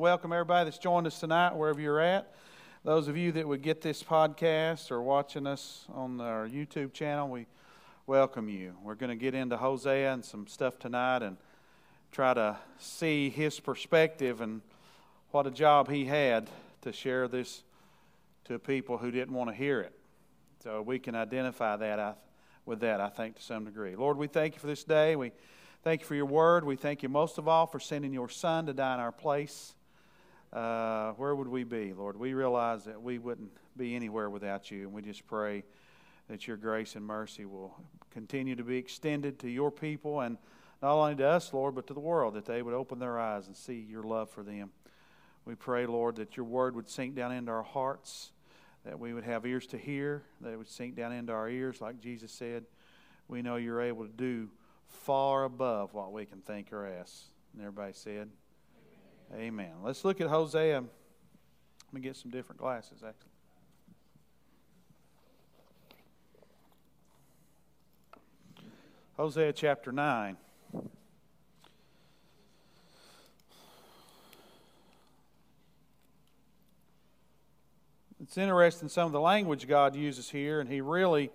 to welcome everybody that's joined us tonight, wherever you're at. Those of you that would get this podcast or watching us on our YouTube channel, we welcome you. We're going to get into Hosea and some stuff tonight and try to see his perspective and what a job he had to share this to people who didn't want to hear it. So we can identify that with that, I think, to some degree. Lord, we thank you for this day. We Thank you for your word. We thank you most of all for sending your son to die in our place. Uh, where would we be, Lord? We realize that we wouldn't be anywhere without you, and we just pray that your grace and mercy will continue to be extended to your people and not only to us, Lord, but to the world, that they would open their eyes and see your love for them. We pray, Lord, that your word would sink down into our hearts, that we would have ears to hear, that it would sink down into our ears, like Jesus said. We know you're able to do far above what we can think or ask. And everybody said, Amen. Let's look at Hosea. Let me get some different glasses, actually. Hosea chapter 9. It's interesting some of the language God uses here, and He really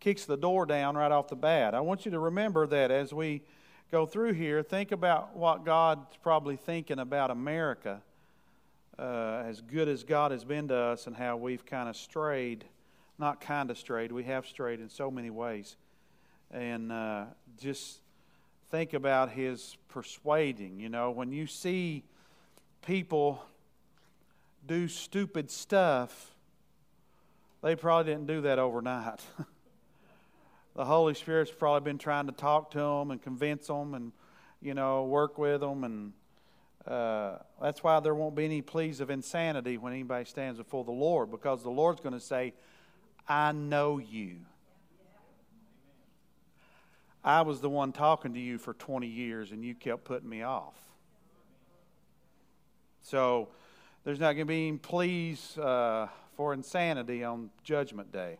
kicks the door down right off the bat. I want you to remember that as we go through here, think about what God's probably thinking about America, uh, as good as God has been to us, and how we've kind of strayed. Not kind of strayed, we have strayed in so many ways. And uh, just think about His persuading. You know, when you see people do stupid stuff, they probably didn't do that overnight. the Holy Spirit's probably been trying to talk to them and convince them and, you know, work with them. And uh, that's why there won't be any pleas of insanity when anybody stands before the Lord because the Lord's going to say, I know you. I was the one talking to you for 20 years and you kept putting me off. So there's not going to be any pleas uh, for insanity on Judgment Day.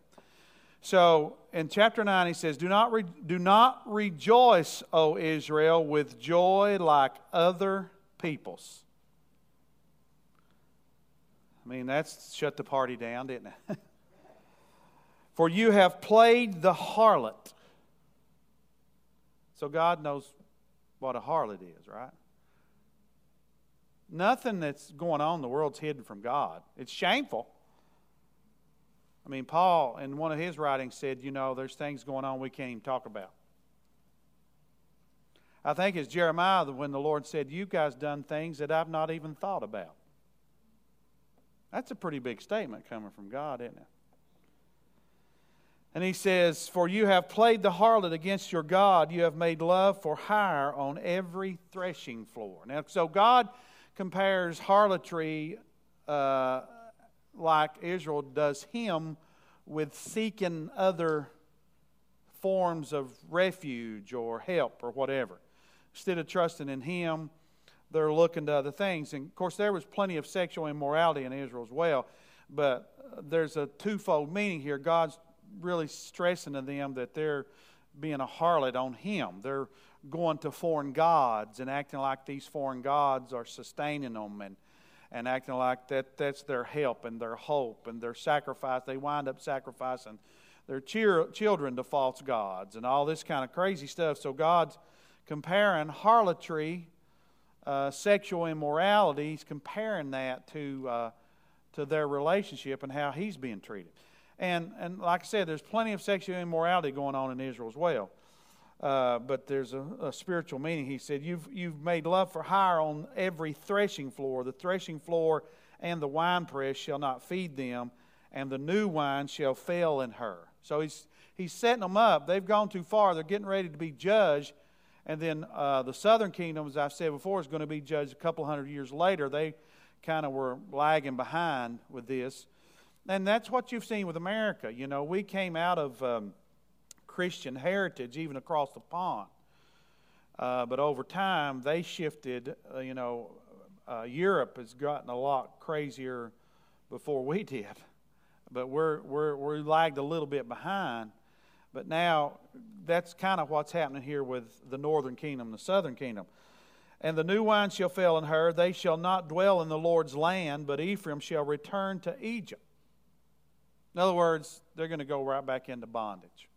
So in chapter 9, he says, Do not, re- do not rejoice, O Israel, with joy like other peoples. I mean, that's shut the party down, didn't it? For you have played the harlot. So God knows what a harlot is, right? Nothing that's going on in the world's hidden from God. It's shameful. I mean, Paul, in one of his writings, said, you know, there's things going on we can't even talk about. I think it's Jeremiah when the Lord said, You guys done things that I've not even thought about. That's a pretty big statement coming from God, isn't it? And he says, For you have played the harlot against your God, you have made love for hire on every threshing floor. Now, so God compares harlotry. Uh, like Israel does him with seeking other forms of refuge or help or whatever. Instead of trusting in him, they're looking to other things. And of course, there was plenty of sexual immorality in Israel as well, but there's a twofold meaning here. God's really stressing to them that they're being a harlot on him. They're going to foreign gods and acting like these foreign gods are sustaining them and and acting like that that's their help and their hope and their sacrifice. They wind up sacrificing their cheer, children to false gods and all this kind of crazy stuff. So God's comparing harlotry, uh, sexual immorality, he's comparing that to, uh, to their relationship and how he's being treated. And, and like I said, there's plenty of sexual immorality going on in Israel as well. Uh, but there's a, a, spiritual meaning. He said, you've, you've made love for hire on every threshing floor. The threshing floor and the winepress shall not feed them, and the new wine shall fail in her. So he's, he's setting them up. They've gone too far. They're getting ready to be judged. And then uh, the southern kingdom, as I said before, is going to be judged a couple hundred years later. They kind of were lagging behind with this. And that's what you've seen with America. You know, we came out of. Um, Christian heritage even across the pond. Uh, but over time, they shifted. Uh, you know, uh, Europe has gotten a lot crazier before we did, but we're, we're, we're lagged a little bit behind. But now, that's kind of what's happening here with the northern kingdom, the southern kingdom. And the new wine shall fail in her. They shall not dwell in the Lord's land, but Ephraim shall return to Egypt. In other words, they're going to go right back into bondage.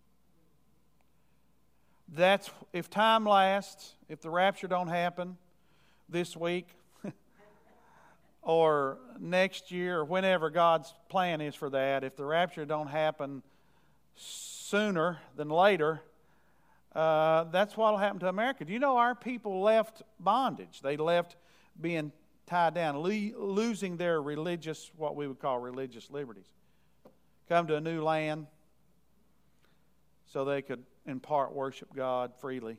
That's if time lasts, if the rapture don't happen this week or next year or whenever God's plan is for that, if the rapture don't happen sooner than later, uh, that's what will happen to America. Do you know our people left bondage? They left being tied down, le- losing their religious, what we would call religious liberties. Come to a new land so they could in part worship God freely.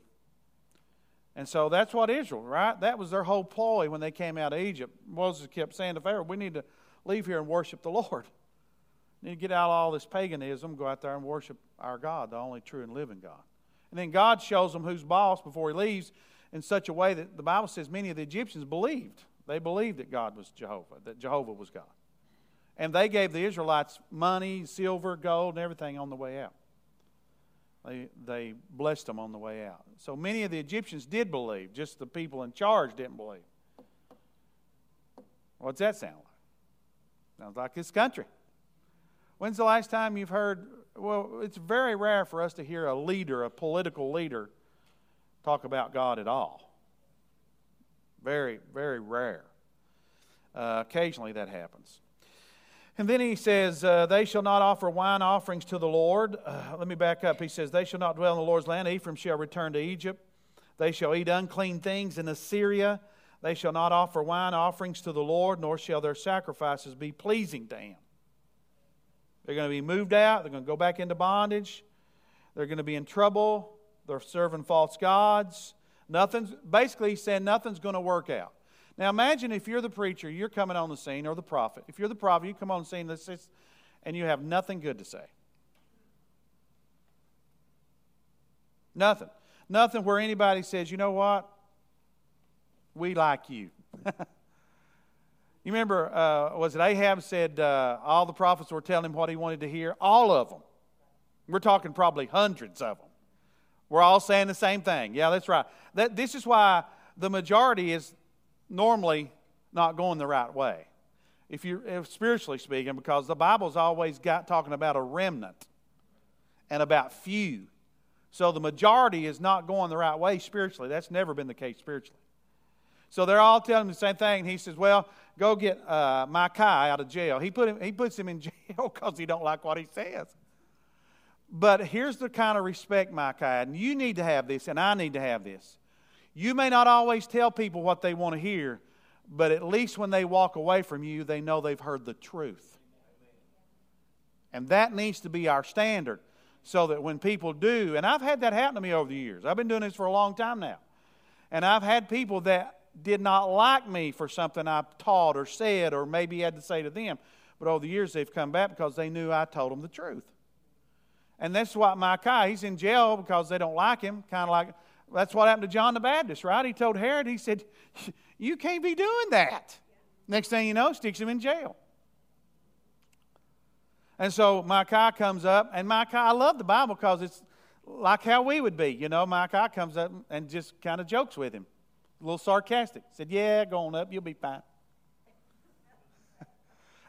And so that's what Israel, right? That was their whole ploy when they came out of Egypt. Moses kept saying to Pharaoh, We need to leave here and worship the Lord. We need to get out of all this paganism, go out there and worship our God, the only true and living God. And then God shows them who's boss before he leaves in such a way that the Bible says many of the Egyptians believed. They believed that God was Jehovah, that Jehovah was God. And they gave the Israelites money, silver, gold, and everything on the way out. They, they blessed them on the way out. So many of the Egyptians did believe, just the people in charge didn't believe. What's that sound like? Sounds like this country. When's the last time you've heard well, it's very rare for us to hear a leader, a political leader, talk about God at all. Very, very rare. Uh, occasionally that happens. And then he says, uh, They shall not offer wine offerings to the Lord. Uh, let me back up. He says, They shall not dwell in the Lord's land. Ephraim shall return to Egypt. They shall eat unclean things in Assyria. They shall not offer wine offerings to the Lord, nor shall their sacrifices be pleasing to him. They're going to be moved out. They're going to go back into bondage. They're going to be in trouble. They're serving false gods. Nothing's basically he's saying nothing's going to work out. Now imagine if you're the preacher, you're coming on the scene, or the prophet. If you're the prophet, you come on the scene and you have nothing good to say. Nothing. Nothing where anybody says, you know what? We like you. You remember, uh, was it Ahab said uh, all the prophets were telling him what he wanted to hear? All of them. We're talking probably hundreds of them. We're all saying the same thing. Yeah, that's right. That, this is why the majority is normally not going the right way. If you if spiritually speaking, because the Bible's always got talking about a remnant and about few. So the majority is not going the right way spiritually. That's never been the case spiritually. So they're all telling him the same thing. And he says, Well, go get uh, Micah out of jail. He, put him, he puts him in jail because he don't like what he says. But here's the kind of respect Micah. And you need to have this, and I need to have this. You may not always tell people what they want to hear, but at least when they walk away from you, they know they've heard the truth. And that needs to be our standard so that when people do, and I've had that happen to me over the years, I've been doing this for a long time now. And I've had people that did not like me for something I taught or said or maybe had to say to them. But over the years, they've come back because they knew I told them the truth. And that's what Micah, he's in jail because they don't like him, kind of like that's what happened to John the Baptist, right? He told Herod, he said, You can't be doing that. Next thing you know, sticks him in jail. And so Micah comes up, and Micah, I love the Bible because it's like how we would be. You know, Micah comes up and just kind of jokes with him a little sarcastic. Said, Yeah, go on up, you'll be fine.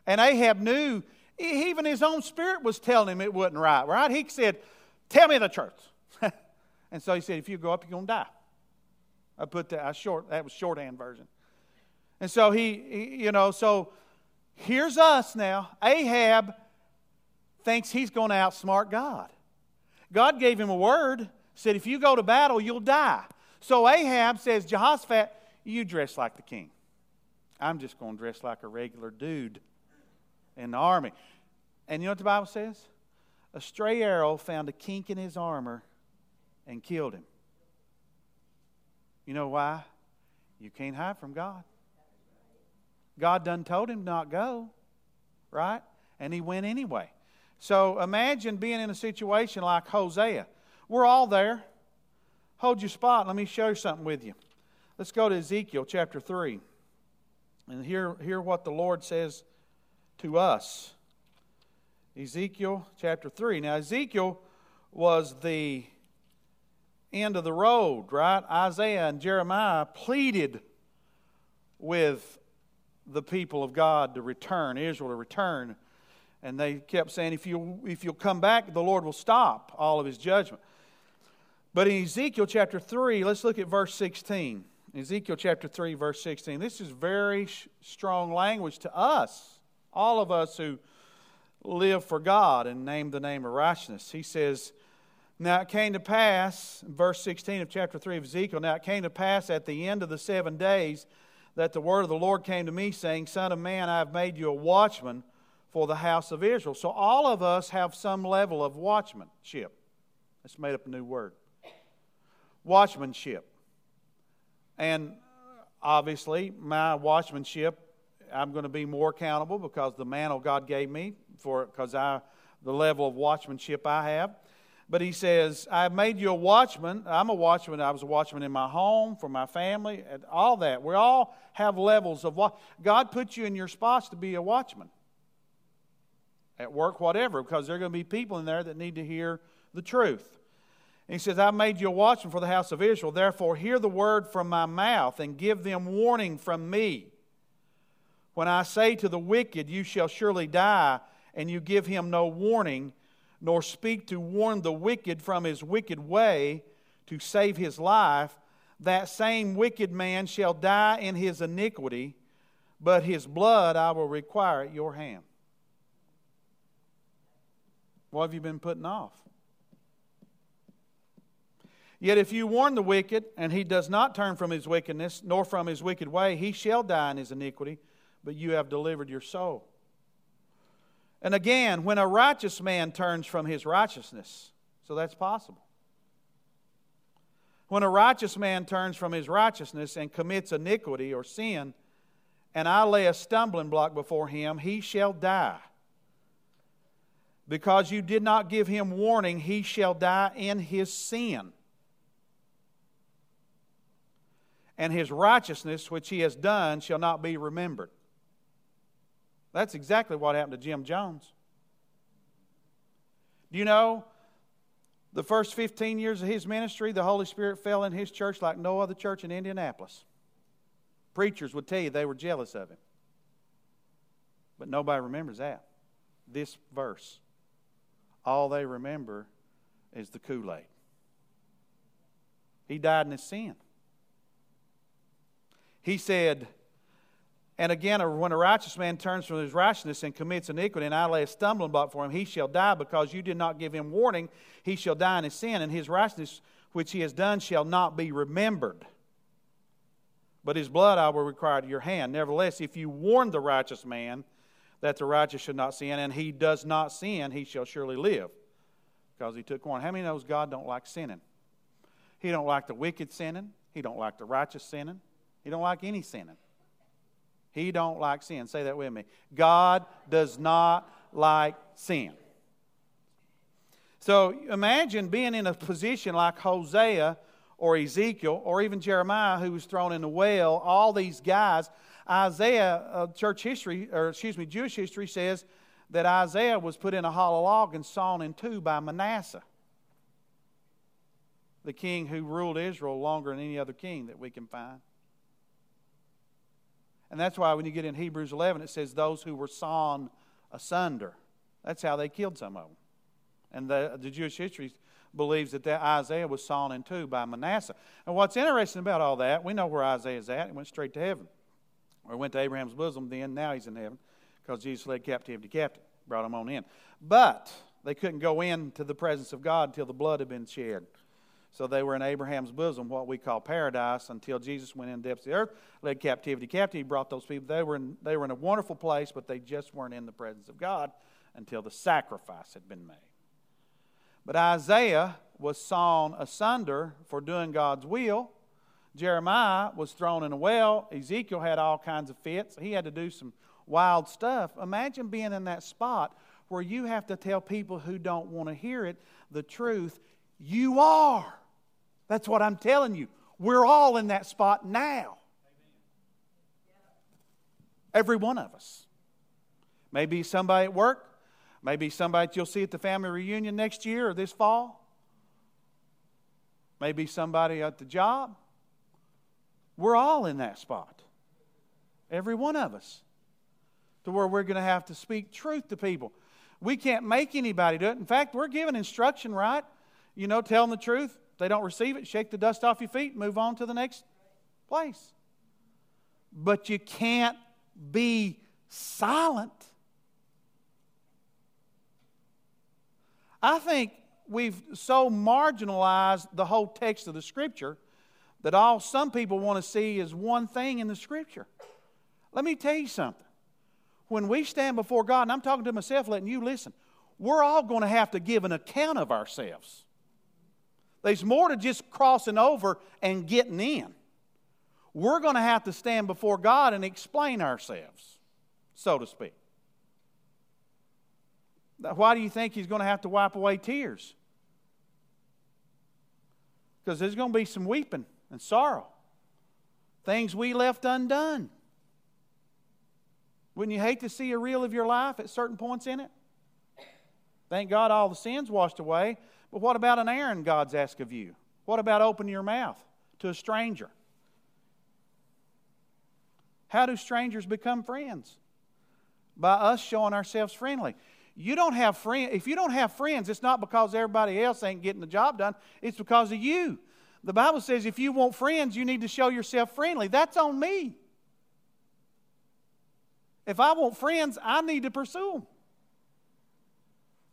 and Ahab knew, even his own spirit was telling him it wasn't right, right? He said, Tell me the truth. And so he said, If you go up, you're going to die. I put that, I short, that was shorthand version. And so he, he, you know, so here's us now. Ahab thinks he's going to outsmart God. God gave him a word, said, If you go to battle, you'll die. So Ahab says, Jehoshaphat, you dress like the king. I'm just going to dress like a regular dude in the army. And you know what the Bible says? A stray arrow found a kink in his armor and killed him. You know why? You can't hide from God. God done told him not go, right? And he went anyway. So imagine being in a situation like Hosea. We're all there. Hold your spot. Let me show you something with you. Let's go to Ezekiel chapter 3 and hear, hear what the Lord says to us. Ezekiel chapter 3. Now, Ezekiel was the end of the road, right? Isaiah and Jeremiah pleaded with the people of God to return, Israel to return. And they kept saying, if, you'll, if you'll come back, the Lord will stop all of his judgment. But in Ezekiel chapter 3, let's look at verse 16. Ezekiel chapter 3, verse 16. This is very strong language to us, all of us who live for God and name the name of righteousness. He says, Now it came to pass, verse 16 of chapter 3 of Ezekiel, now it came to pass at the end of the seven days that the word of the Lord came to me, saying, Son of man, I have made you a watchman for the house of Israel. So all of us have some level of watchmanship. It's made up a new word. Watchmanship. And obviously, my watchmanship, I'm going to be more accountable because the mantle God gave me for because I the level of watchmanship I have. But he says, I've made you a watchman. I'm a watchman. I was a watchman in my home, for my family, and all that. We all have levels of what God put you in your spots to be a watchman. At work, whatever, because there are going to be people in there that need to hear the truth. And he says, I've made you a watchman for the house of Israel. Therefore, hear the word from my mouth and give them warning from me. When I say to the wicked, You shall surely die, and you give him no warning, nor speak to warn the wicked from his wicked way to save his life, that same wicked man shall die in his iniquity, but his blood I will require at your hand. What have you been putting off? Yet if you warn the wicked, and he does not turn from his wickedness, nor from his wicked way, he shall die in his iniquity, but you have delivered your soul. And again, when a righteous man turns from his righteousness, so that's possible. When a righteous man turns from his righteousness and commits iniquity or sin, and I lay a stumbling block before him, he shall die. Because you did not give him warning, he shall die in his sin. And his righteousness, which he has done, shall not be remembered. That's exactly what happened to Jim Jones. Do you know the first 15 years of his ministry, the Holy Spirit fell in his church like no other church in Indianapolis? Preachers would tell you they were jealous of him. But nobody remembers that. This verse. All they remember is the Kool Aid. He died in his sin. He said, and again, when a righteous man turns from his righteousness and commits iniquity, and I lay a stumbling block for him, he shall die because you did not give him warning. He shall die in his sin, and his righteousness which he has done shall not be remembered. But his blood I will require at your hand. Nevertheless, if you warn the righteous man that the righteous should not sin, and he does not sin, he shall surely live because he took warning. How many knows God don't like sinning? He don't like the wicked sinning. He don't like the righteous sinning. He don't like any sinning. He don't like sin. Say that with me. God does not like sin. So imagine being in a position like Hosea or Ezekiel or even Jeremiah who was thrown in the well. All these guys. Isaiah, uh, church history, or excuse me, Jewish history says that Isaiah was put in a hollow log and sawn in two by Manasseh, the king who ruled Israel longer than any other king that we can find. And that's why when you get in Hebrews 11, it says those who were sawn asunder. That's how they killed some of them. And the, the Jewish history believes that, that Isaiah was sawn in two by Manasseh. And what's interesting about all that, we know where Isaiah's at. He went straight to heaven. Or went to Abraham's bosom then, now he's in heaven because Jesus led captivity captive, brought him on in. But they couldn't go into the presence of God until the blood had been shed. So they were in Abraham's bosom, what we call paradise, until Jesus went in the depths of the earth, led captivity captivity, brought those people. They were, in, they were in a wonderful place, but they just weren't in the presence of God until the sacrifice had been made. But Isaiah was sawn asunder for doing God's will. Jeremiah was thrown in a well. Ezekiel had all kinds of fits. He had to do some wild stuff. Imagine being in that spot where you have to tell people who don't want to hear it the truth. You are. That's what I'm telling you. We're all in that spot now. Every one of us. Maybe somebody at work, maybe somebody you'll see at the family reunion next year or this fall. Maybe somebody at the job. We're all in that spot. Every one of us. To where we're going to have to speak truth to people. We can't make anybody do it. In fact, we're given instruction, right? You know, tell them the truth. They don't receive it, shake the dust off your feet, move on to the next place. But you can't be silent. I think we've so marginalized the whole text of the Scripture that all some people want to see is one thing in the Scripture. Let me tell you something. When we stand before God, and I'm talking to myself, letting you listen, we're all going to have to give an account of ourselves. There's more to just crossing over and getting in. We're going to have to stand before God and explain ourselves, so to speak. Why do you think He's going to have to wipe away tears? Because there's going to be some weeping and sorrow. Things we left undone. Wouldn't you hate to see a reel of your life at certain points in it? Thank God all the sins washed away. But what about an errand God's asked of you? What about opening your mouth to a stranger? How do strangers become friends? By us showing ourselves friendly. You don't have friends. If you don't have friends, it's not because everybody else ain't getting the job done. It's because of you. The Bible says if you want friends, you need to show yourself friendly. That's on me. If I want friends, I need to pursue them.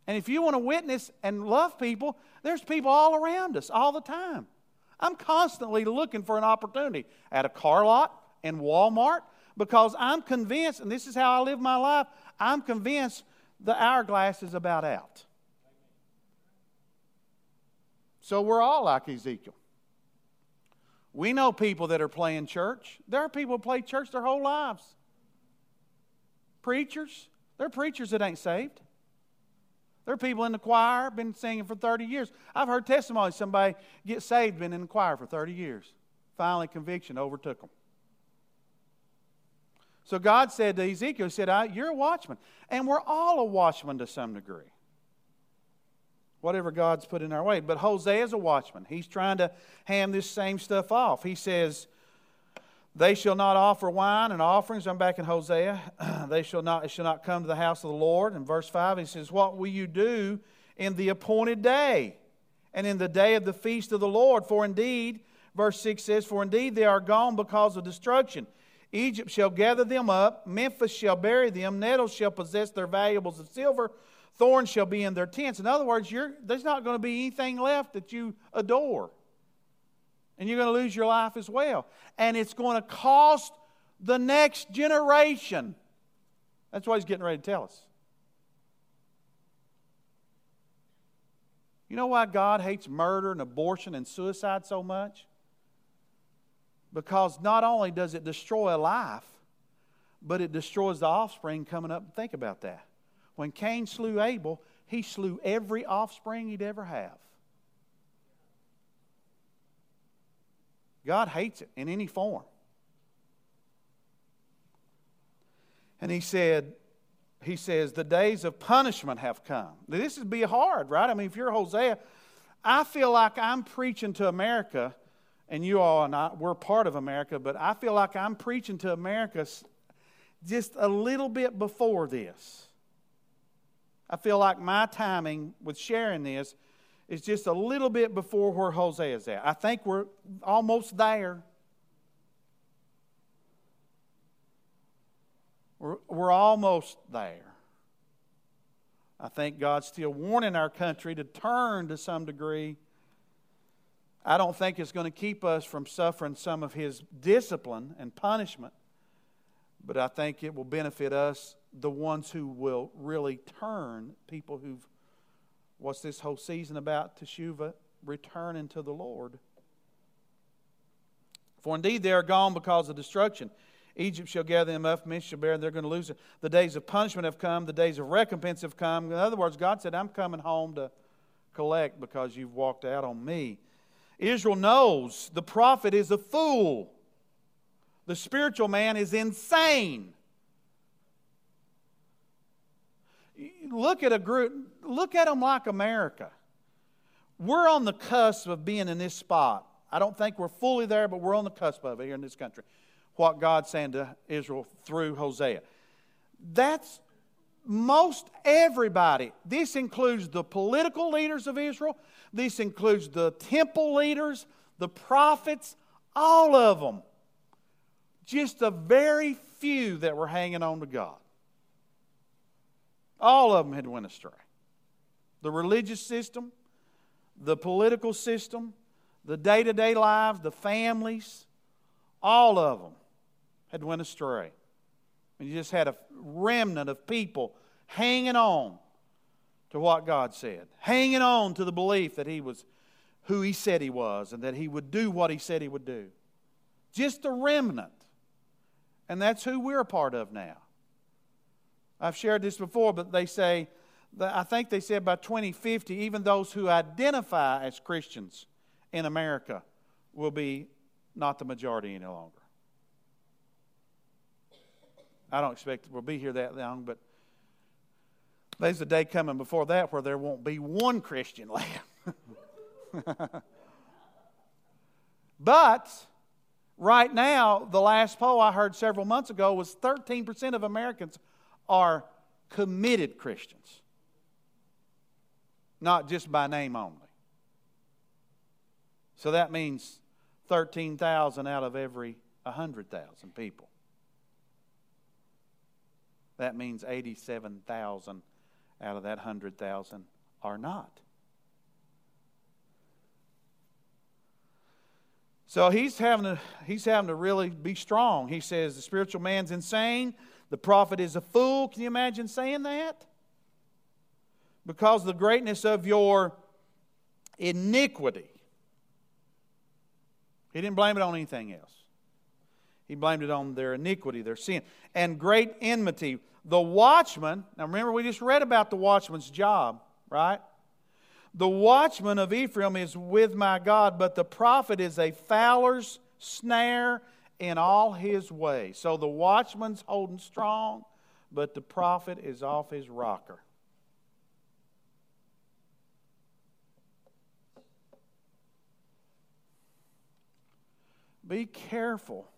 And if you want to witness and love people, there's people all around us all the time. I'm constantly looking for an opportunity at a car lot and Walmart because I'm convinced, and this is how I live my life, I'm convinced the hourglass is about out. So we're all like Ezekiel. We know people that are playing church. There are people who play church their whole lives. Preachers, there are preachers that ain't saved. There are people in the choir, been singing for 30 years. I've heard testimonies somebody get saved, been in the choir for 30 years. Finally, conviction overtook them. So God said to Ezekiel, He said, You're a watchman. And we're all a watchman to some degree. Whatever God's put in our way. But Hosea is a watchman. He's trying to hand this same stuff off. He says, They shall not offer wine and offerings. I'm back in Hosea. they shall not, shall not come to the house of the Lord. In verse 5, he says, What will you do in the appointed day and in the day of the feast of the Lord? For indeed, verse 6 says, For indeed they are gone because of destruction. Egypt shall gather them up, Memphis shall bury them, nettles shall possess their valuables of silver, thorns shall be in their tents. In other words, there's not going to be anything left that you adore. And you're going to lose your life as well. And it's going to cost the next generation. That's what he's getting ready to tell us. You know why God hates murder and abortion and suicide so much? Because not only does it destroy a life, but it destroys the offspring coming up. Think about that. When Cain slew Abel, he slew every offspring he'd ever have. God hates it in any form. And he said, he says, the days of punishment have come. This would be hard, right? I mean, if you're Hosea, I feel like I'm preaching to America and you all and I, we're part of America, but I feel like I'm preaching to America just a little bit before this. I feel like my timing with sharing this is just a little bit before where Hosea is at. I think we're almost there. We're, we're almost there. I think God's still warning our country to turn to some degree I don't think it's going to keep us from suffering some of his discipline and punishment, but I think it will benefit us, the ones who will really turn, people who've, what's this whole season about, Teshuvah, returning to the Lord. For indeed they are gone because of destruction. Egypt shall gather them up, men shall bear, they're going to lose it. The days of punishment have come, the days of recompense have come. In other words, God said, I'm coming home to collect because you've walked out on me. Israel knows the prophet is a fool. The spiritual man is insane. Look at a group, look at them like America. we're on the cusp of being in this spot. I don't think we're fully there, but we're on the cusp of it here in this country. What God's saying to Israel through Hosea. That's most everybody. This includes the political leaders of Israel, this includes the temple leaders, the prophets, all of them. Just a very few that were hanging on to God. All of them had went astray. The religious system, the political system, the day-to-day lives, the families, all of them had went astray. And you just had a remnant of people hanging on to what God said, hanging on to the belief that He was who He said He was and that He would do what He said He would do. Just a remnant. And that's who we're a part of now. I've shared this before, but they say, I think they said by 2050, even those who identify as Christians in America will be not the majority any longer. I don't expect we'll be here that long, but there's a day coming before that where there won't be one Christian left. but right now, the last poll I heard several months ago was 13% of Americans are committed Christians, not just by name only. So that means 13,000 out of every 100,000 people. That means 87,000 out of that 100,000 are not. So he's having, to, he's having to really be strong. He says the spiritual man's insane, the prophet is a fool. Can you imagine saying that? Because the greatness of your iniquity. He didn't blame it on anything else. He blamed it on their iniquity, their sin, and great enmity the watchman, now remember, we just read about the watchman's job, right? The watchman of Ephraim is with my God, but the prophet is a fowler's snare in all his ways. So the watchman's holding strong, but the prophet is off his rocker. Be careful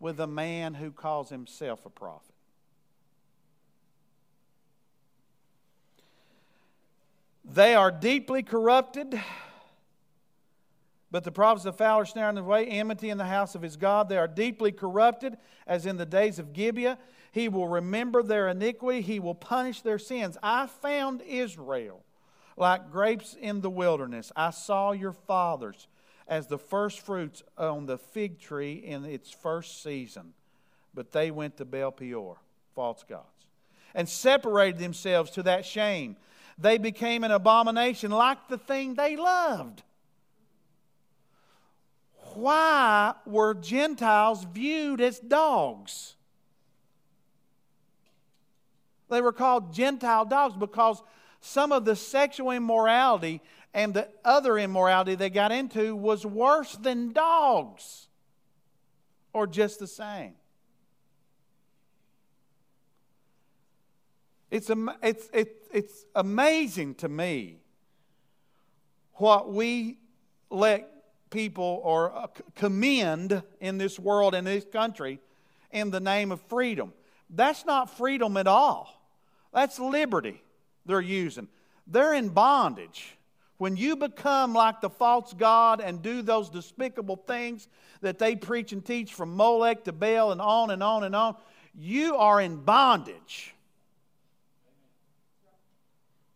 with a man who calls himself a prophet. They are deeply corrupted. But the prophets of foul are snaring the way, enmity in the house of his God. They are deeply corrupted, as in the days of Gibeah. He will remember their iniquity, he will punish their sins. I found Israel like grapes in the wilderness. I saw your fathers as the first fruits on the fig tree in its first season. But they went to Baal Peor, false gods, and separated themselves to that shame they became an abomination like the thing they loved. Why were Gentiles viewed as dogs? They were called Gentile dogs because some of the sexual immorality and the other immorality they got into was worse than dogs or just the same. It's, it's, it's, it's amazing to me what we let people or uh, commend in this world, in this country, in the name of freedom. That's not freedom at all. That's liberty they're using. They're in bondage. When you become like the false God and do those despicable things that they preach and teach from Molech to Baal and on and on and on, you are in bondage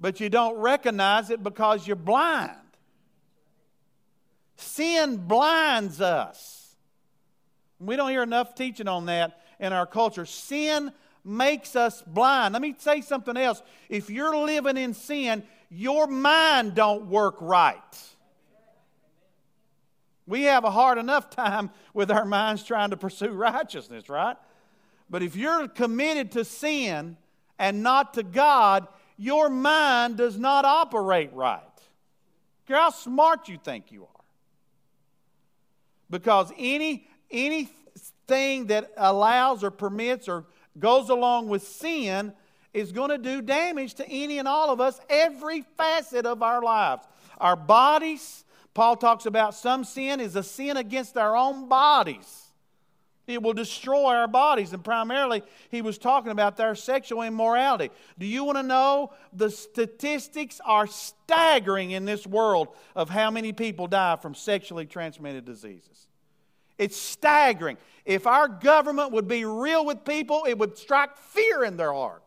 but you don't recognize it because you're blind. Sin blinds us. We don't hear enough teaching on that in our culture. Sin makes us blind. Let me say something else. If you're living in sin, your mind don't work right. We have a hard enough time with our minds trying to pursue righteousness, right? But if you're committed to sin and not to God, your mind does not operate right. Care how smart you think you are. Because any anything that allows or permits or goes along with sin is going to do damage to any and all of us, every facet of our lives. our bodies. Paul talks about some sin is a sin against our own bodies. It will destroy our bodies. And primarily, he was talking about their sexual immorality. Do you want to know? The statistics are staggering in this world of how many people die from sexually transmitted diseases. It's staggering. If our government would be real with people, it would strike fear in their hearts.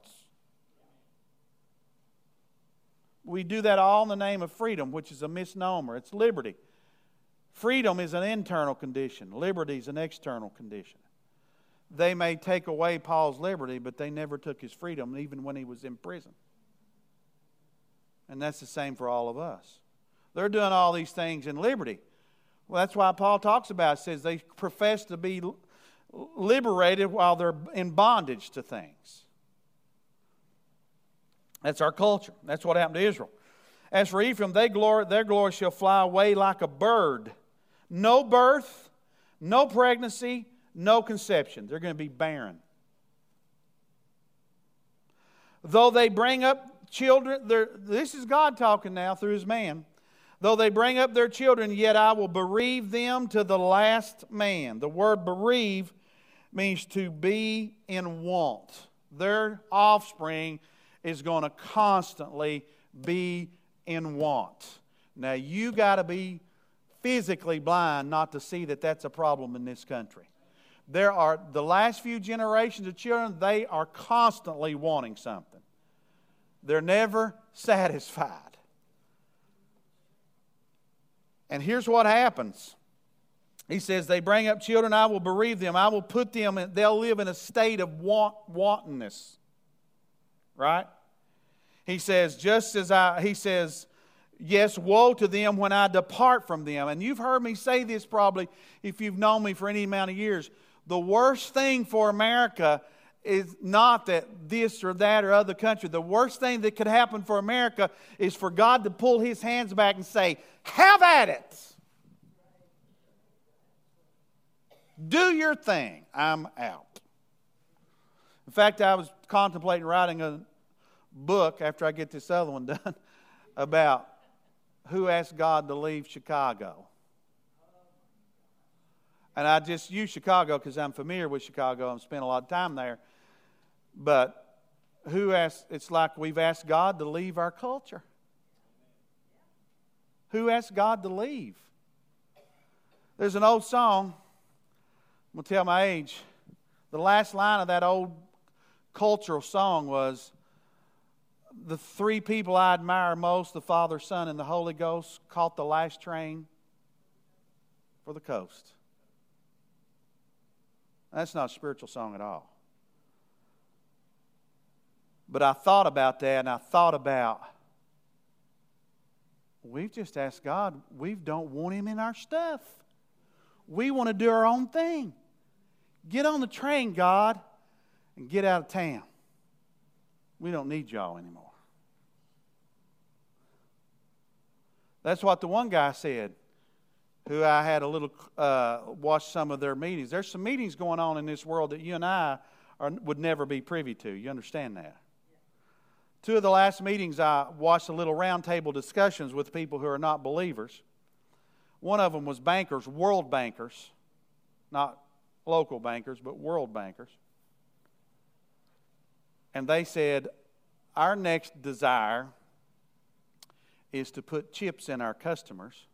We do that all in the name of freedom, which is a misnomer. It's liberty. Freedom is an internal condition, liberty is an external condition. They may take away Paul's liberty, but they never took his freedom, even when he was in prison. And that's the same for all of us. They're doing all these things in liberty. Well, that's why Paul talks about it. says they profess to be liberated while they're in bondage to things. That's our culture. That's what happened to Israel. As for Ephraim, they glory, their glory shall fly away like a bird no birth, no pregnancy, no conception. They're going to be barren. Though they bring up children, this is God talking now through his man. Though they bring up their children, yet I will bereave them to the last man. The word bereave means to be in want. Their offspring is going to constantly be in want. Now, you got to be physically blind not to see that that's a problem in this country. There are the last few generations of children, they are constantly wanting something. They're never satisfied. And here's what happens. He says, They bring up children, I will bereave them. I will put them, in, they'll live in a state of want, wantonness. Right? He says, just as I, he says, Yes, woe to them when I depart from them. And you've heard me say this probably if you've known me for any amount of years. The worst thing for America is not that this or that or other country. The worst thing that could happen for America is for God to pull his hands back and say, Have at it. Do your thing. I'm out. In fact, I was contemplating writing a book after I get this other one done about who asked God to leave Chicago? And I just use Chicago because I'm familiar with Chicago. I've spent a lot of time there. But who asked? It's like we've asked God to leave our culture. Who asked God to leave? There's an old song. I'm going to tell my age. The last line of that old cultural song was the three people I admire most, the Father, Son, and the Holy Ghost, caught the last train for the coast. That's not a spiritual song at all. But I thought about that and I thought about we've just asked God, we don't want Him in our stuff. We want to do our own thing. Get on the train, God, and get out of town. We don't need y'all anymore. That's what the one guy said, who I had a little uh, watch some of their meetings. There's some meetings going on in this world that you and I are, would never be privy to. You understand that? Two of the last meetings, I watched a little roundtable discussions with people who are not believers. One of them was bankers, world bankers, not local bankers, but world bankers. And they said, Our next desire is to put chips in our customers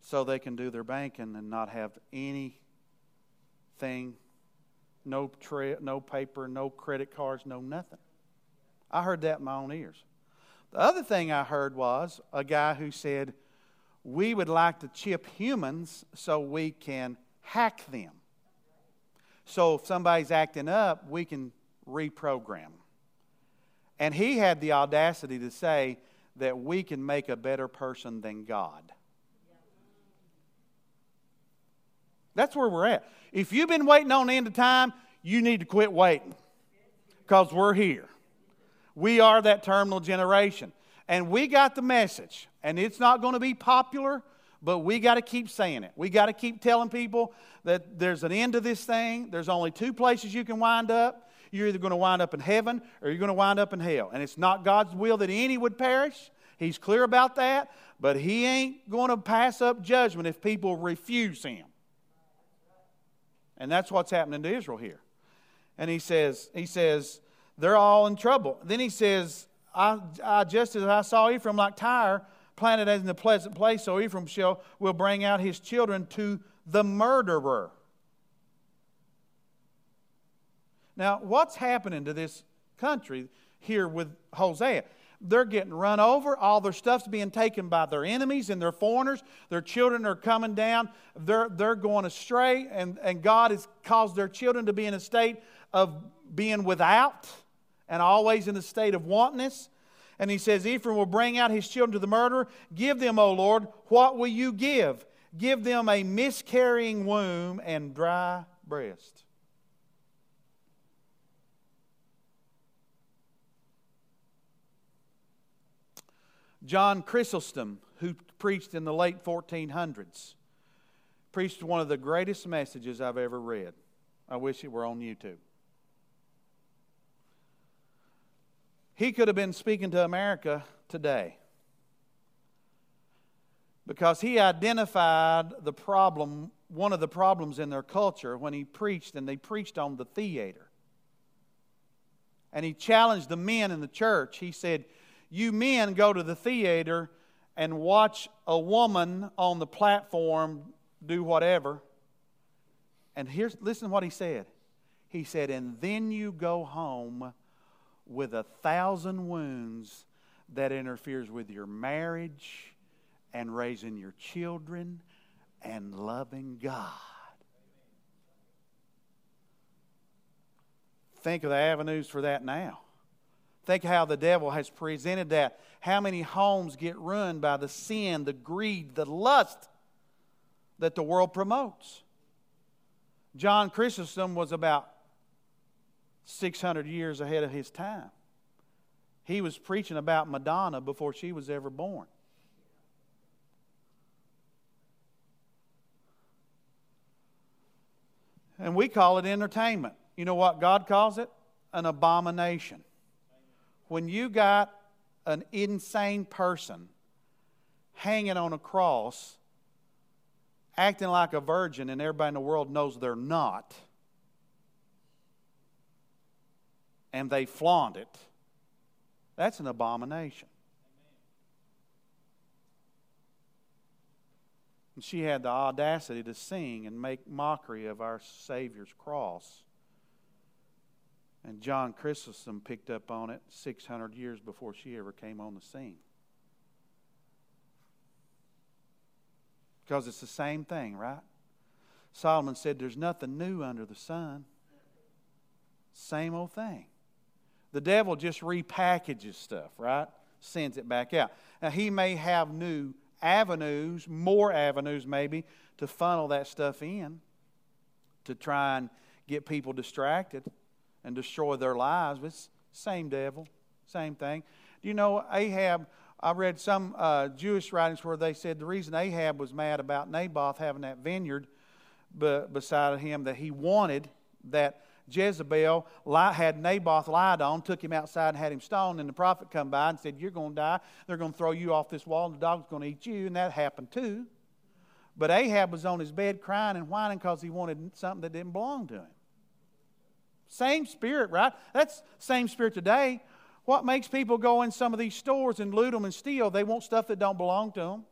so they can do their banking and not have anything no, tra- no paper, no credit cards, no nothing. I heard that in my own ears. The other thing I heard was a guy who said, We would like to chip humans so we can hack them. So if somebody's acting up, we can reprogram. And he had the audacity to say that we can make a better person than God. That's where we're at. If you've been waiting on the end of time, you need to quit waiting because we're here. We are that terminal generation. And we got the message. And it's not going to be popular, but we got to keep saying it. We got to keep telling people that there's an end to this thing. There's only two places you can wind up. You're either going to wind up in heaven or you're going to wind up in hell. And it's not God's will that any would perish. He's clear about that, but he ain't going to pass up judgment if people refuse him. And that's what's happening to Israel here. And he says, he says, they're all in trouble. Then he says, I, I just as I saw Ephraim like Tyre, planted as in a pleasant place, so Ephraim shall will bring out his children to the murderer. Now, what's happening to this country here with Hosea? They're getting run over. All their stuff's being taken by their enemies and their foreigners. Their children are coming down. They're, they're going astray, and, and God has caused their children to be in a state of being without and always in a state of wantonness. And he says, Ephraim will bring out his children to the murderer. Give them, O Lord, what will you give? Give them a miscarrying womb and dry breast. John Chrysostom, who preached in the late 1400s, preached one of the greatest messages I've ever read. I wish it were on YouTube. He could have been speaking to America today because he identified the problem, one of the problems in their culture when he preached, and they preached on the theater. And he challenged the men in the church. He said, You men go to the theater and watch a woman on the platform do whatever. And here's listen to what he said. He said, and then you go home with a thousand wounds that interferes with your marriage and raising your children and loving God. Think of the avenues for that now. Think how the devil has presented that. How many homes get ruined by the sin, the greed, the lust that the world promotes? John Chrysostom was about 600 years ahead of his time. He was preaching about Madonna before she was ever born. And we call it entertainment. You know what God calls it? An abomination. When you got an insane person hanging on a cross, acting like a virgin, and everybody in the world knows they're not and they flaunt it, that's an abomination. And she had the audacity to sing and make mockery of our Savior's cross. And John Chrysostom picked up on it 600 years before she ever came on the scene. Because it's the same thing, right? Solomon said there's nothing new under the sun. Same old thing. The devil just repackages stuff, right? Sends it back out. Now, he may have new avenues, more avenues maybe, to funnel that stuff in to try and get people distracted and destroy their lives. It's same devil, same thing. Do you know Ahab? I read some uh, Jewish writings where they said the reason Ahab was mad about Naboth having that vineyard beside of him that he wanted that Jezebel had Naboth lied on, took him outside and had him stoned, and the prophet come by and said, You're going to die. They're going to throw you off this wall, and the dog's going to eat you. And that happened too. But Ahab was on his bed crying and whining because he wanted something that didn't belong to him. Same spirit, right? That's same spirit today. What makes people go in some of these stores and loot them and steal? They want stuff that don't belong to them.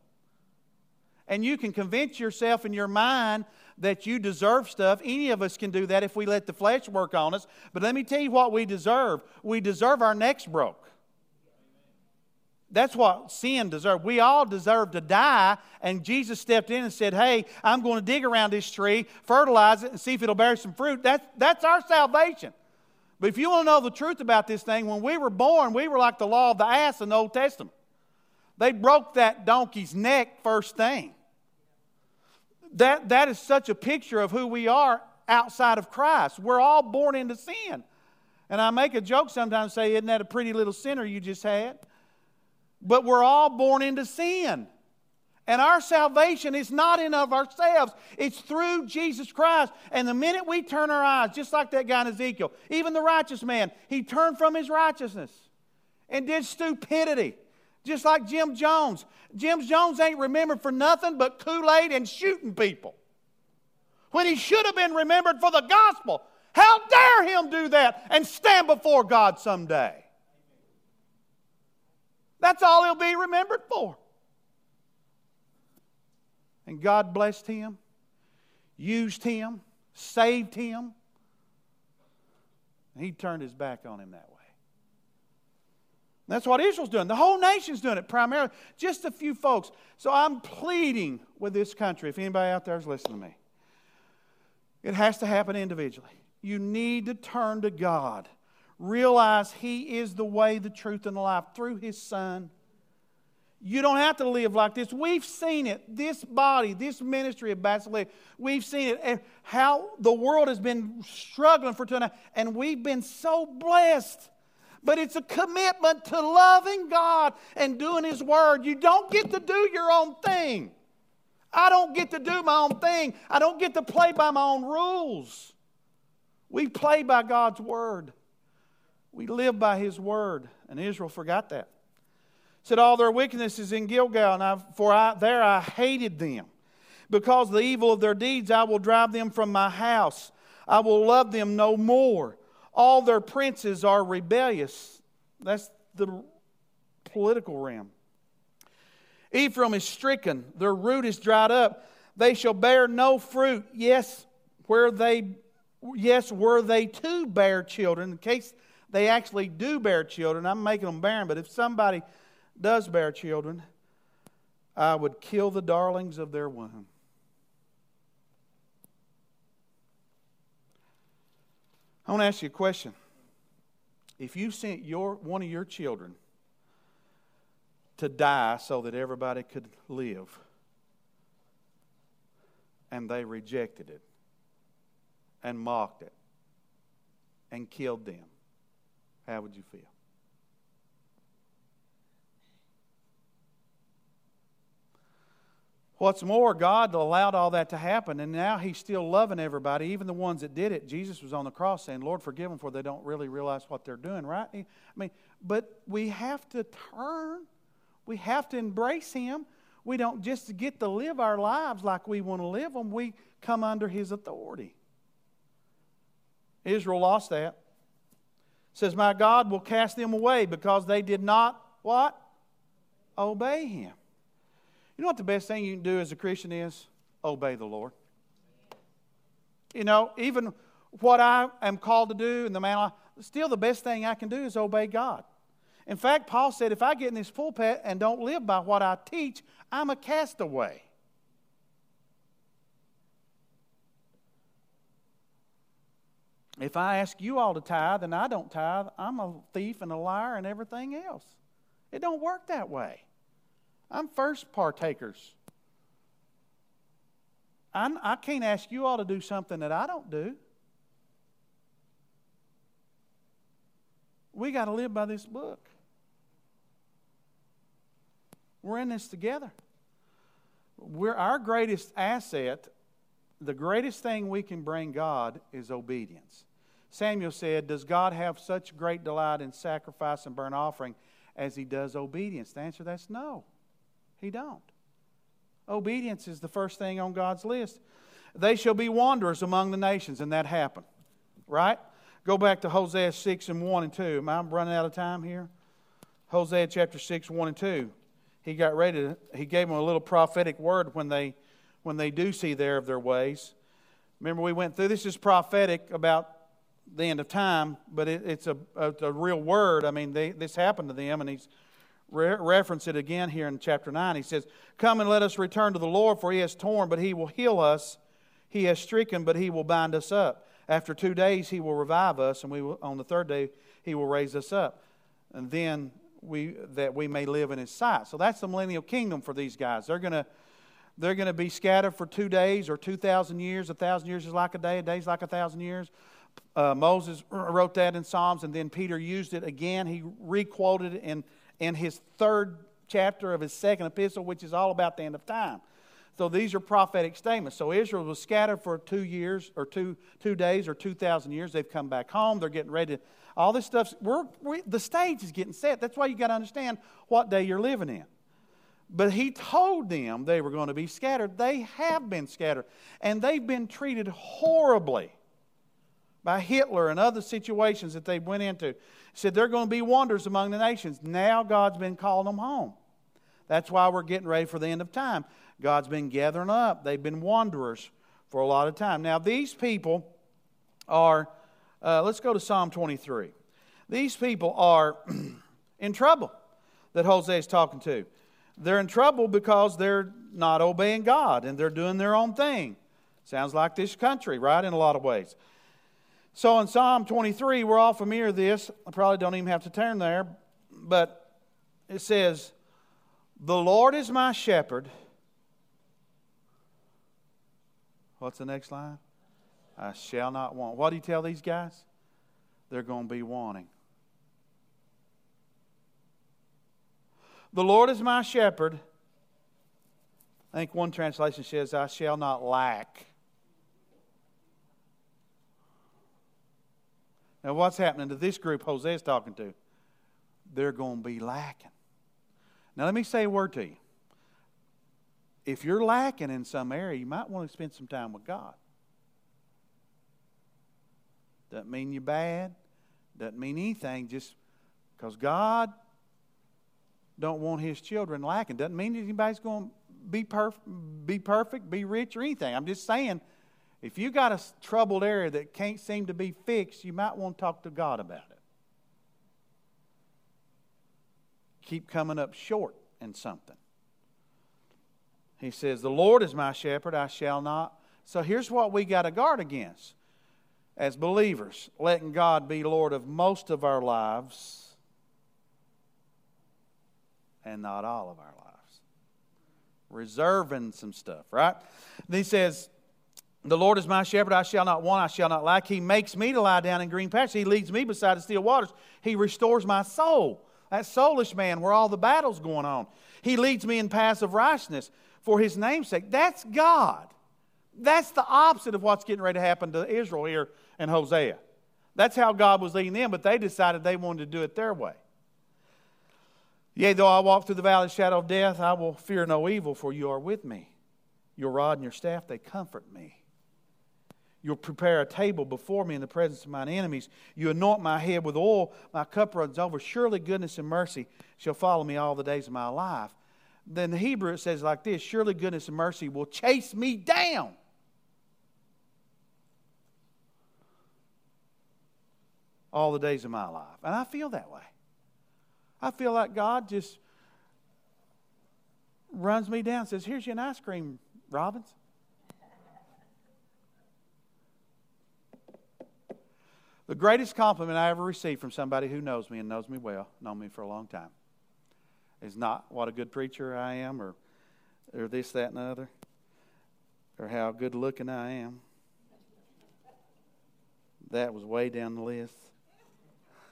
And you can convince yourself in your mind that you deserve stuff. Any of us can do that if we let the flesh work on us. But let me tell you what we deserve. We deserve our necks broke. That's what sin deserves. We all deserve to die, and Jesus stepped in and said, Hey, I'm going to dig around this tree, fertilize it, and see if it'll bear some fruit. That's, that's our salvation. But if you want to know the truth about this thing, when we were born, we were like the law of the ass in the Old Testament. They broke that donkey's neck first thing that, that is such a picture of who we are outside of Christ. We're all born into sin. And I make a joke sometimes, say, Isn't that a pretty little sinner you just had? But we're all born into sin. And our salvation is not in of ourselves. It's through Jesus Christ. And the minute we turn our eyes, just like that guy in Ezekiel, even the righteous man, he turned from his righteousness and did stupidity. Just like Jim Jones. Jim Jones ain't remembered for nothing but Kool Aid and shooting people. When he should have been remembered for the gospel. How dare him do that and stand before God someday? That's all he'll be remembered for. And God blessed him, used him, saved him. He turned his back on him that way. That's what Israel's doing. The whole nation's doing it primarily. Just a few folks. So I'm pleading with this country, if anybody out there is listening to me. It has to happen individually. You need to turn to God. Realize He is the way, the truth, and the life through His Son. You don't have to live like this. We've seen it. This body, this ministry of Basileia, we've seen it. And how the world has been struggling for tonight, and we've been so blessed. But it's a commitment to loving God and doing His Word. You don't get to do your own thing. I don't get to do my own thing. I don't get to play by my own rules. We play by God's Word. We live by His Word. And Israel forgot that said, All their wickedness is in Gilgal, and I, for I, there I hated them. Because of the evil of their deeds, I will drive them from my house. I will love them no more. All their princes are rebellious. That's the political realm. Ephraim is stricken, their root is dried up. They shall bear no fruit. Yes, where they yes, were they to bear children, in case they actually do bear children, I'm making them barren, but if somebody does bear children, I would kill the darlings of their womb. I want to ask you a question. If you sent your, one of your children to die so that everybody could live, and they rejected it and mocked it and killed them, how would you feel? What's more, God allowed all that to happen, and now He's still loving everybody, even the ones that did it. Jesus was on the cross saying, Lord, forgive them, for they don't really realize what they're doing, right? I mean, but we have to turn, we have to embrace Him. We don't just get to live our lives like we want to live them, we come under His authority. Israel lost that. Says, My God will cast them away because they did not what? Obey Him. You know what the best thing you can do as a Christian is? Obey the Lord. You know, even what I am called to do and the man, I, still the best thing I can do is obey God. In fact, Paul said, if I get in this pulpit and don't live by what I teach, I'm a castaway. If I ask you all to tithe and I don't tithe, I'm a thief and a liar and everything else. It don't work that way. I'm first partakers. I'm, I can not ask you all to do something that I don't do. We got to live by this book. We're in this together. We're our greatest asset, the greatest thing we can bring God is obedience. Samuel said, Does God have such great delight in sacrifice and burnt offering as he does obedience? The answer that's no. He don't. Obedience is the first thing on God's list. They shall be wanderers among the nations, and that happened. Right? Go back to Hosea 6 and 1 and 2. Am I running out of time here? Hosea chapter 6, 1 and 2. He got ready to, he gave them a little prophetic word when they when they do see there of their ways. Remember, we went through this is prophetic about the end of time, but it, it's a, a, a, real word. I mean, they, this happened to them, and he's re- reference it again here in chapter 9. He says, Come and let us return to the Lord, for he has torn, but he will heal us. He has stricken, but he will bind us up. After two days, he will revive us, and we will, on the third day, he will raise us up. And then we, that we may live in his sight. So that's the millennial kingdom for these guys. They're going to they're going to be scattered for two days or 2,000 years. A thousand years is like a day, a day is like a thousand years. Uh, Moses wrote that in Psalms, and then Peter used it again. He requoted it in in his third chapter of his second epistle, which is all about the end of time. So these are prophetic statements. So Israel was scattered for two years or two, two days or 2,000 years. They've come back home. They're getting ready to, all this stuff. We're, we, the stage is getting set. That's why you got to understand what day you're living in. But he told them they were going to be scattered. They have been scattered. And they've been treated horribly by Hitler and other situations that they went into. Said they're going to be wonders among the nations. Now God's been calling them home. That's why we're getting ready for the end of time. God's been gathering up. They've been wanderers for a lot of time. Now, these people are, uh, let's go to Psalm 23. These people are in trouble that Hosea is talking to. They're in trouble because they're not obeying God and they're doing their own thing. Sounds like this country, right, in a lot of ways. So in Psalm 23, we're all familiar with this. I probably don't even have to turn there, but it says, The Lord is my shepherd. What's the next line? I shall not want. What do you tell these guys? They're going to be wanting. The Lord is my shepherd. I think one translation says, I shall not lack. Now, what's happening to this group Hosea's talking to? They're going to be lacking. Now, let me say a word to you. If you're lacking in some area, you might want to spend some time with God. Doesn't mean you're bad. Doesn't mean anything. Just because God don't want his children lacking. Doesn't mean anybody's going to be, perf- be perfect, be rich, or anything. I'm just saying, if you got a troubled area that can't seem to be fixed, you might want to talk to God about it. Keep coming up short in something. He says, The Lord is my shepherd, I shall not. So here's what we got to guard against as believers letting God be Lord of most of our lives and not all of our lives. Reserving some stuff, right? Then he says, The Lord is my shepherd, I shall not want, I shall not lack. He makes me to lie down in green pastures. He leads me beside the still waters. He restores my soul. That soulish man where all the battle's going on. He leads me in paths of righteousness for his namesake. That's God. That's the opposite of what's getting ready to happen to Israel here in Hosea. That's how God was leading them, but they decided they wanted to do it their way. Yea, though I walk through the valley of the shadow of death, I will fear no evil, for you are with me. Your rod and your staff, they comfort me. You'll prepare a table before me in the presence of mine enemies. You anoint my head with oil, my cup runs over. Surely goodness and mercy shall follow me all the days of my life. Then the Hebrew it says like this Surely goodness and mercy will chase me down. All the days of my life. And I feel that way. I feel like God just runs me down says, Here's you an ice cream, Robbins. The greatest compliment I ever received from somebody who knows me and knows me well, known me for a long time, is not what a good preacher I am or, or this, that, and the other, or how good looking I am. That was way down the list.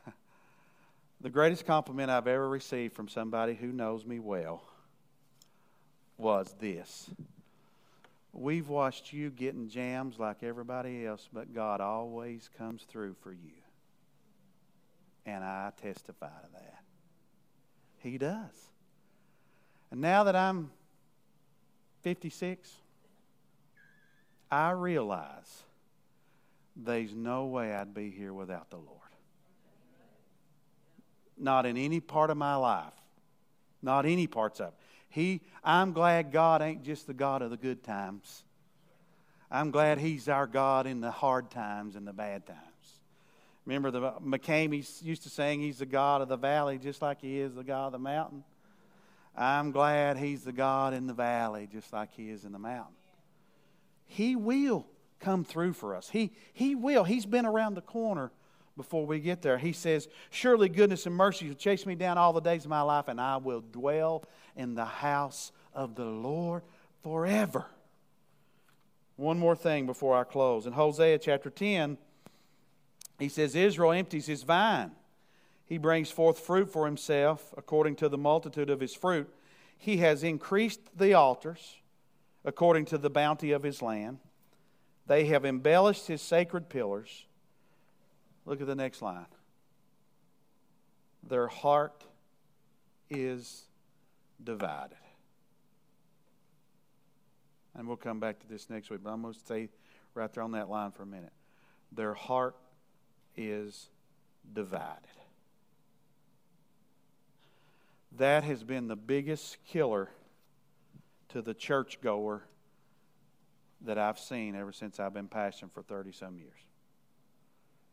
The greatest compliment I've ever received from somebody who knows me well was this We've watched you getting jams like everybody else, but God always comes through for you. And I testify to that. He does. And now that I'm 56, I realize there's no way I'd be here without the Lord not in any part of my life, not any parts of it. He, I'm glad God ain't just the God of the good times. I'm glad He's our God in the hard times and the bad times. Remember, the McCamey used to saying He's the God of the valley just like He is the God of the mountain. I'm glad He's the God in the valley just like He is in the mountain. He will come through for us. He, he will. He's been around the corner before we get there. He says, Surely goodness and mercy will chase me down all the days of my life, and I will dwell in the house of the Lord forever. One more thing before I close. In Hosea chapter 10, he says, Israel empties his vine. He brings forth fruit for himself according to the multitude of his fruit. He has increased the altars according to the bounty of his land. They have embellished his sacred pillars. Look at the next line. Their heart is divided. And we'll come back to this next week, but I'm going to stay right there on that line for a minute. Their heart is divided. That has been the biggest killer to the churchgoer that I've seen ever since I've been pastoring for 30 some years.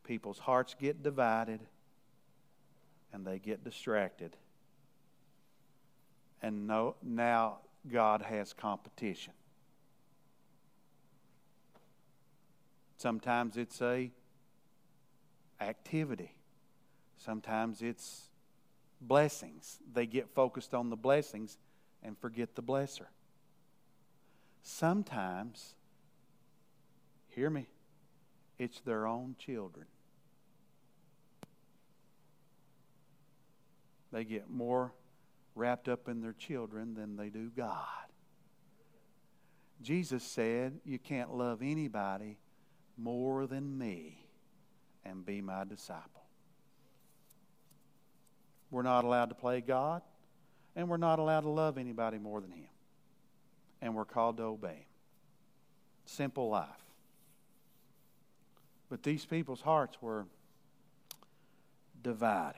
People's hearts get divided and they get distracted. And no, now God has competition. Sometimes it's a activity. Sometimes it's blessings. They get focused on the blessings and forget the blesser. Sometimes, hear me, it's their own children. They get more wrapped up in their children than they do God. Jesus said, You can't love anybody more than me and be my disciple. We're not allowed to play God, and we're not allowed to love anybody more than Him. And we're called to obey Him. Simple life. But these people's hearts were divided.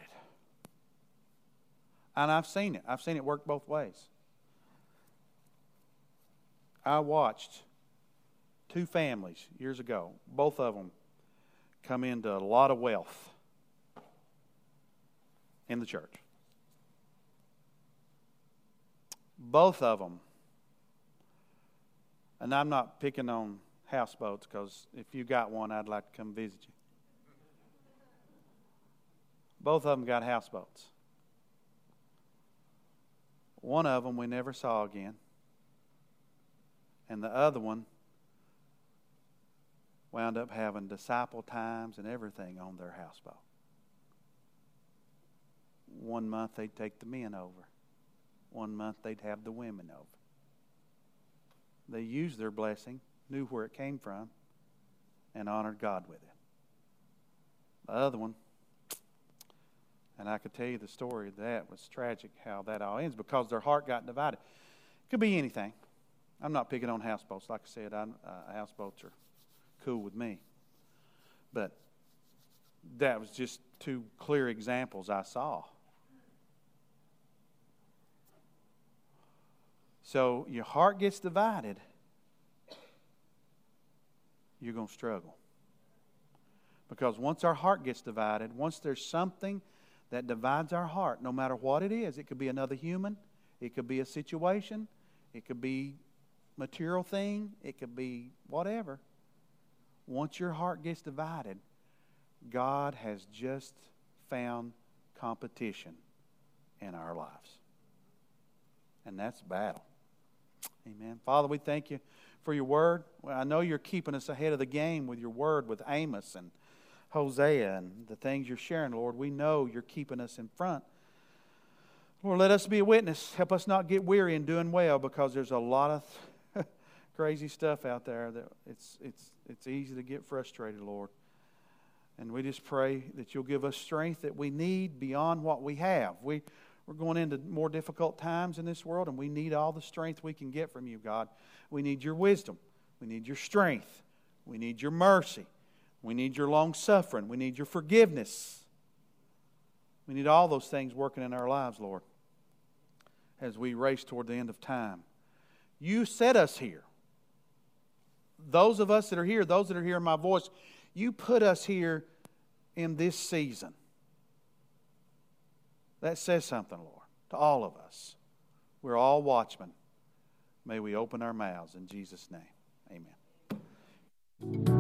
And I've seen it. I've seen it work both ways. I watched two families years ago, both of them come into a lot of wealth in the church. Both of them, and I'm not picking on houseboats because if you got one, I'd like to come visit you. Both of them got houseboats. One of them we never saw again, and the other one wound up having disciple times and everything on their houseboat. One month they'd take the men over, one month they'd have the women over. They used their blessing, knew where it came from, and honored God with it. The other one, and I could tell you the story that was tragic how that all ends because their heart got divided. It could be anything. I'm not picking on houseboats. Like I said, I, uh, houseboats are cool with me. But that was just two clear examples I saw. So your heart gets divided, you're going to struggle. Because once our heart gets divided, once there's something that divides our heart, no matter what it is, it could be another human, it could be a situation, it could be material thing, it could be whatever once your heart gets divided, God has just found competition in our lives. And that's battle. Amen. Father, we thank you for your word. Well, I know you're keeping us ahead of the game with your word, with Amos and Hosea and the things you're sharing, Lord. We know you're keeping us in front. Lord, let us be a witness. Help us not get weary in doing well because there's a lot of crazy stuff out there that it's, it's, it's easy to get frustrated, Lord. And we just pray that you'll give us strength that we need beyond what we have. We, we're going into more difficult times in this world, and we need all the strength we can get from you, God. We need your wisdom. We need your strength. We need your mercy. We need your long suffering. We need your forgiveness. We need all those things working in our lives, Lord, as we race toward the end of time. You set us here those of us that are here, those that are hearing my voice, you put us here in this season. That says something, Lord, to all of us. We're all watchmen. May we open our mouths in Jesus' name. Amen.